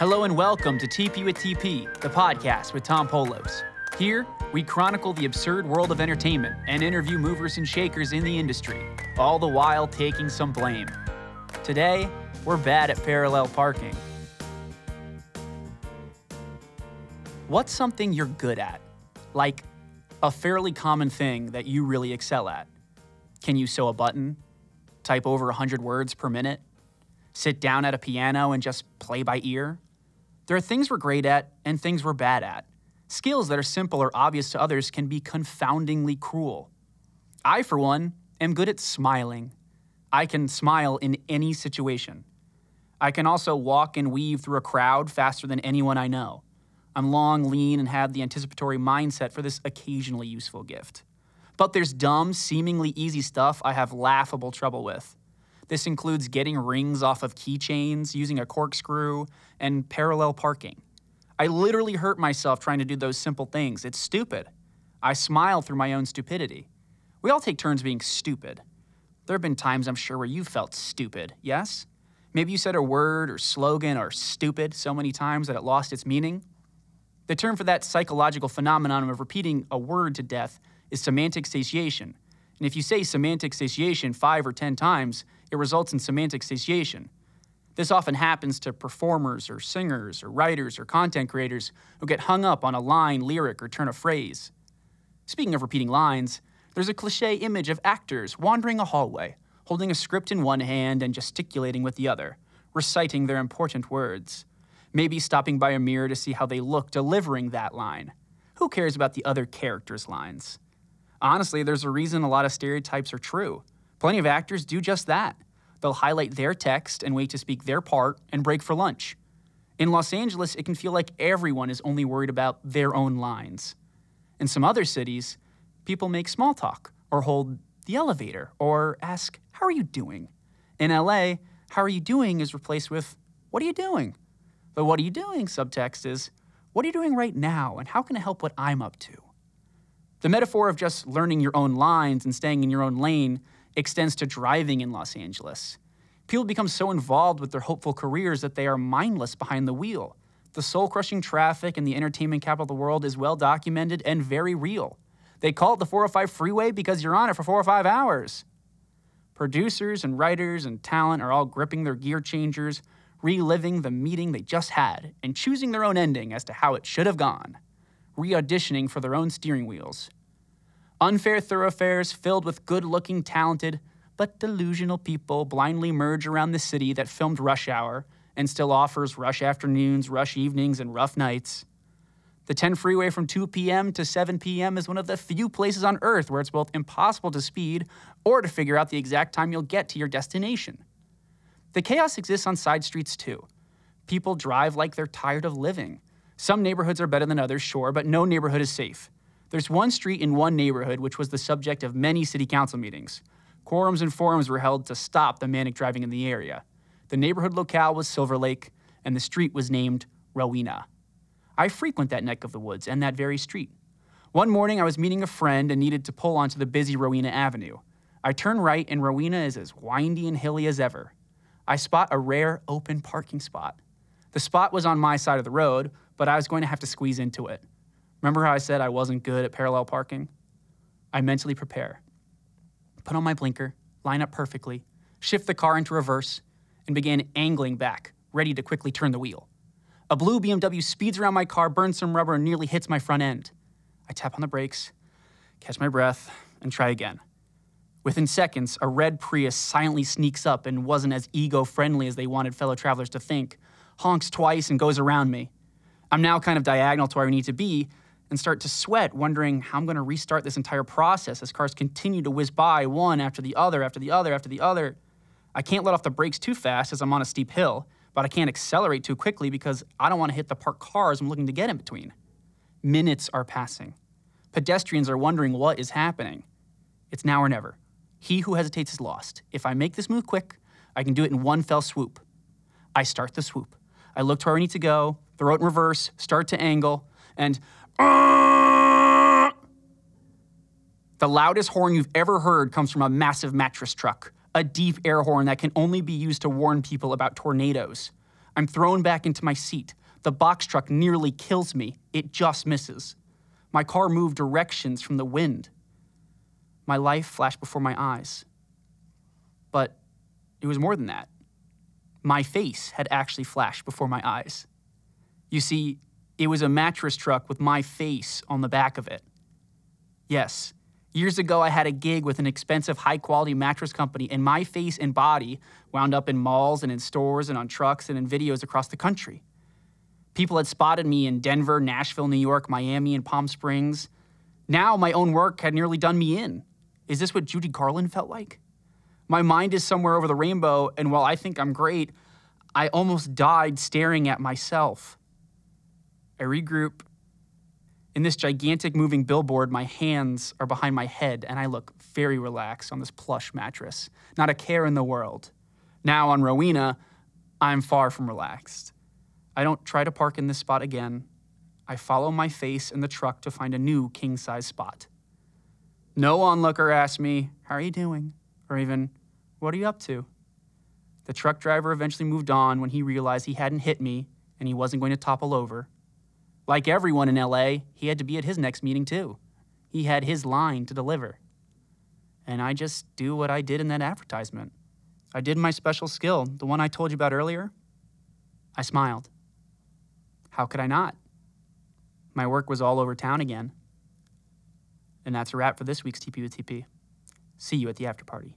Hello and welcome to TP with TP, the podcast with Tom Polos. Here, we chronicle the absurd world of entertainment and interview movers and shakers in the industry, all the while taking some blame. Today, we're bad at parallel parking. What's something you're good at? Like a fairly common thing that you really excel at? Can you sew a button? Type over 100 words per minute? Sit down at a piano and just play by ear? There are things we're great at and things we're bad at. Skills that are simple or obvious to others can be confoundingly cruel. I, for one, am good at smiling. I can smile in any situation. I can also walk and weave through a crowd faster than anyone I know. I'm long, lean, and have the anticipatory mindset for this occasionally useful gift. But there's dumb, seemingly easy stuff I have laughable trouble with. This includes getting rings off of keychains, using a corkscrew, and parallel parking. I literally hurt myself trying to do those simple things. It's stupid. I smile through my own stupidity. We all take turns being stupid. There have been times, I'm sure, where you felt stupid, yes? Maybe you said a word or slogan or stupid so many times that it lost its meaning. The term for that psychological phenomenon of repeating a word to death is semantic satiation. And if you say semantic satiation five or ten times, it results in semantic satiation. This often happens to performers or singers or writers or content creators who get hung up on a line, lyric, or turn of phrase. Speaking of repeating lines, there's a cliche image of actors wandering a hallway, holding a script in one hand and gesticulating with the other, reciting their important words. Maybe stopping by a mirror to see how they look delivering that line. Who cares about the other character's lines? Honestly, there's a reason a lot of stereotypes are true. Plenty of actors do just that. They'll highlight their text and wait to speak their part and break for lunch. In Los Angeles, it can feel like everyone is only worried about their own lines. In some other cities, people make small talk or hold the elevator or ask, How are you doing? In LA, How are you doing is replaced with, What are you doing? The What are you doing subtext is, What are you doing right now and how can I help what I'm up to? The metaphor of just learning your own lines and staying in your own lane extends to driving in Los Angeles. People become so involved with their hopeful careers that they are mindless behind the wheel. The soul crushing traffic in the entertainment capital of the world is well documented and very real. They call it the 405 freeway because you're on it for four or five hours. Producers and writers and talent are all gripping their gear changers, reliving the meeting they just had, and choosing their own ending as to how it should have gone, re auditioning for their own steering wheels. Unfair thoroughfares filled with good looking, talented, but delusional people blindly merge around the city that filmed Rush Hour and still offers rush afternoons, rush evenings, and rough nights. The 10 freeway from 2 p.m. to 7 p.m. is one of the few places on earth where it's both impossible to speed or to figure out the exact time you'll get to your destination. The chaos exists on side streets too. People drive like they're tired of living. Some neighborhoods are better than others, sure, but no neighborhood is safe. There's one street in one neighborhood which was the subject of many city council meetings. Quorums and forums were held to stop the manic driving in the area. The neighborhood locale was Silver Lake, and the street was named Rowena. I frequent that neck of the woods and that very street. One morning, I was meeting a friend and needed to pull onto the busy Rowena Avenue. I turn right, and Rowena is as windy and hilly as ever. I spot a rare open parking spot. The spot was on my side of the road, but I was going to have to squeeze into it. Remember how I said I wasn't good at parallel parking? I mentally prepare, put on my blinker, line up perfectly, shift the car into reverse, and begin angling back, ready to quickly turn the wheel. A blue BMW speeds around my car, burns some rubber, and nearly hits my front end. I tap on the brakes, catch my breath, and try again. Within seconds, a red Prius silently sneaks up and wasn't as ego friendly as they wanted fellow travelers to think, honks twice, and goes around me. I'm now kind of diagonal to where I need to be, and start to sweat, wondering how I'm going to restart this entire process as cars continue to whiz by one after the other, after the other, after the other. I can't let off the brakes too fast as I'm on a steep hill, but I can't accelerate too quickly because I don't want to hit the parked cars I'm looking to get in between. Minutes are passing. Pedestrians are wondering what is happening. It's now or never. He who hesitates is lost. If I make this move quick, I can do it in one fell swoop. I start the swoop. I look to where I need to go, throw it in reverse, start to angle, and the loudest horn you've ever heard comes from a massive mattress truck, a deep air horn that can only be used to warn people about tornadoes. I'm thrown back into my seat. The box truck nearly kills me. It just misses. My car moved directions from the wind. My life flashed before my eyes. But it was more than that. My face had actually flashed before my eyes. You see, it was a mattress truck with my face on the back of it. Yes, years ago I had a gig with an expensive, high quality mattress company, and my face and body wound up in malls and in stores and on trucks and in videos across the country. People had spotted me in Denver, Nashville, New York, Miami, and Palm Springs. Now my own work had nearly done me in. Is this what Judy Garland felt like? My mind is somewhere over the rainbow, and while I think I'm great, I almost died staring at myself. I regroup. In this gigantic moving billboard, my hands are behind my head, and I look very relaxed on this plush mattress. Not a care in the world. Now on Rowena, I'm far from relaxed. I don't try to park in this spot again. I follow my face in the truck to find a new king size spot. No onlooker asks me, How are you doing? Or even, What are you up to? The truck driver eventually moved on when he realized he hadn't hit me and he wasn't going to topple over. Like everyone in LA, he had to be at his next meeting too. He had his line to deliver. And I just do what I did in that advertisement. I did my special skill, the one I told you about earlier. I smiled. How could I not? My work was all over town again. And that's a wrap for this week's TP with TP. See you at the after party.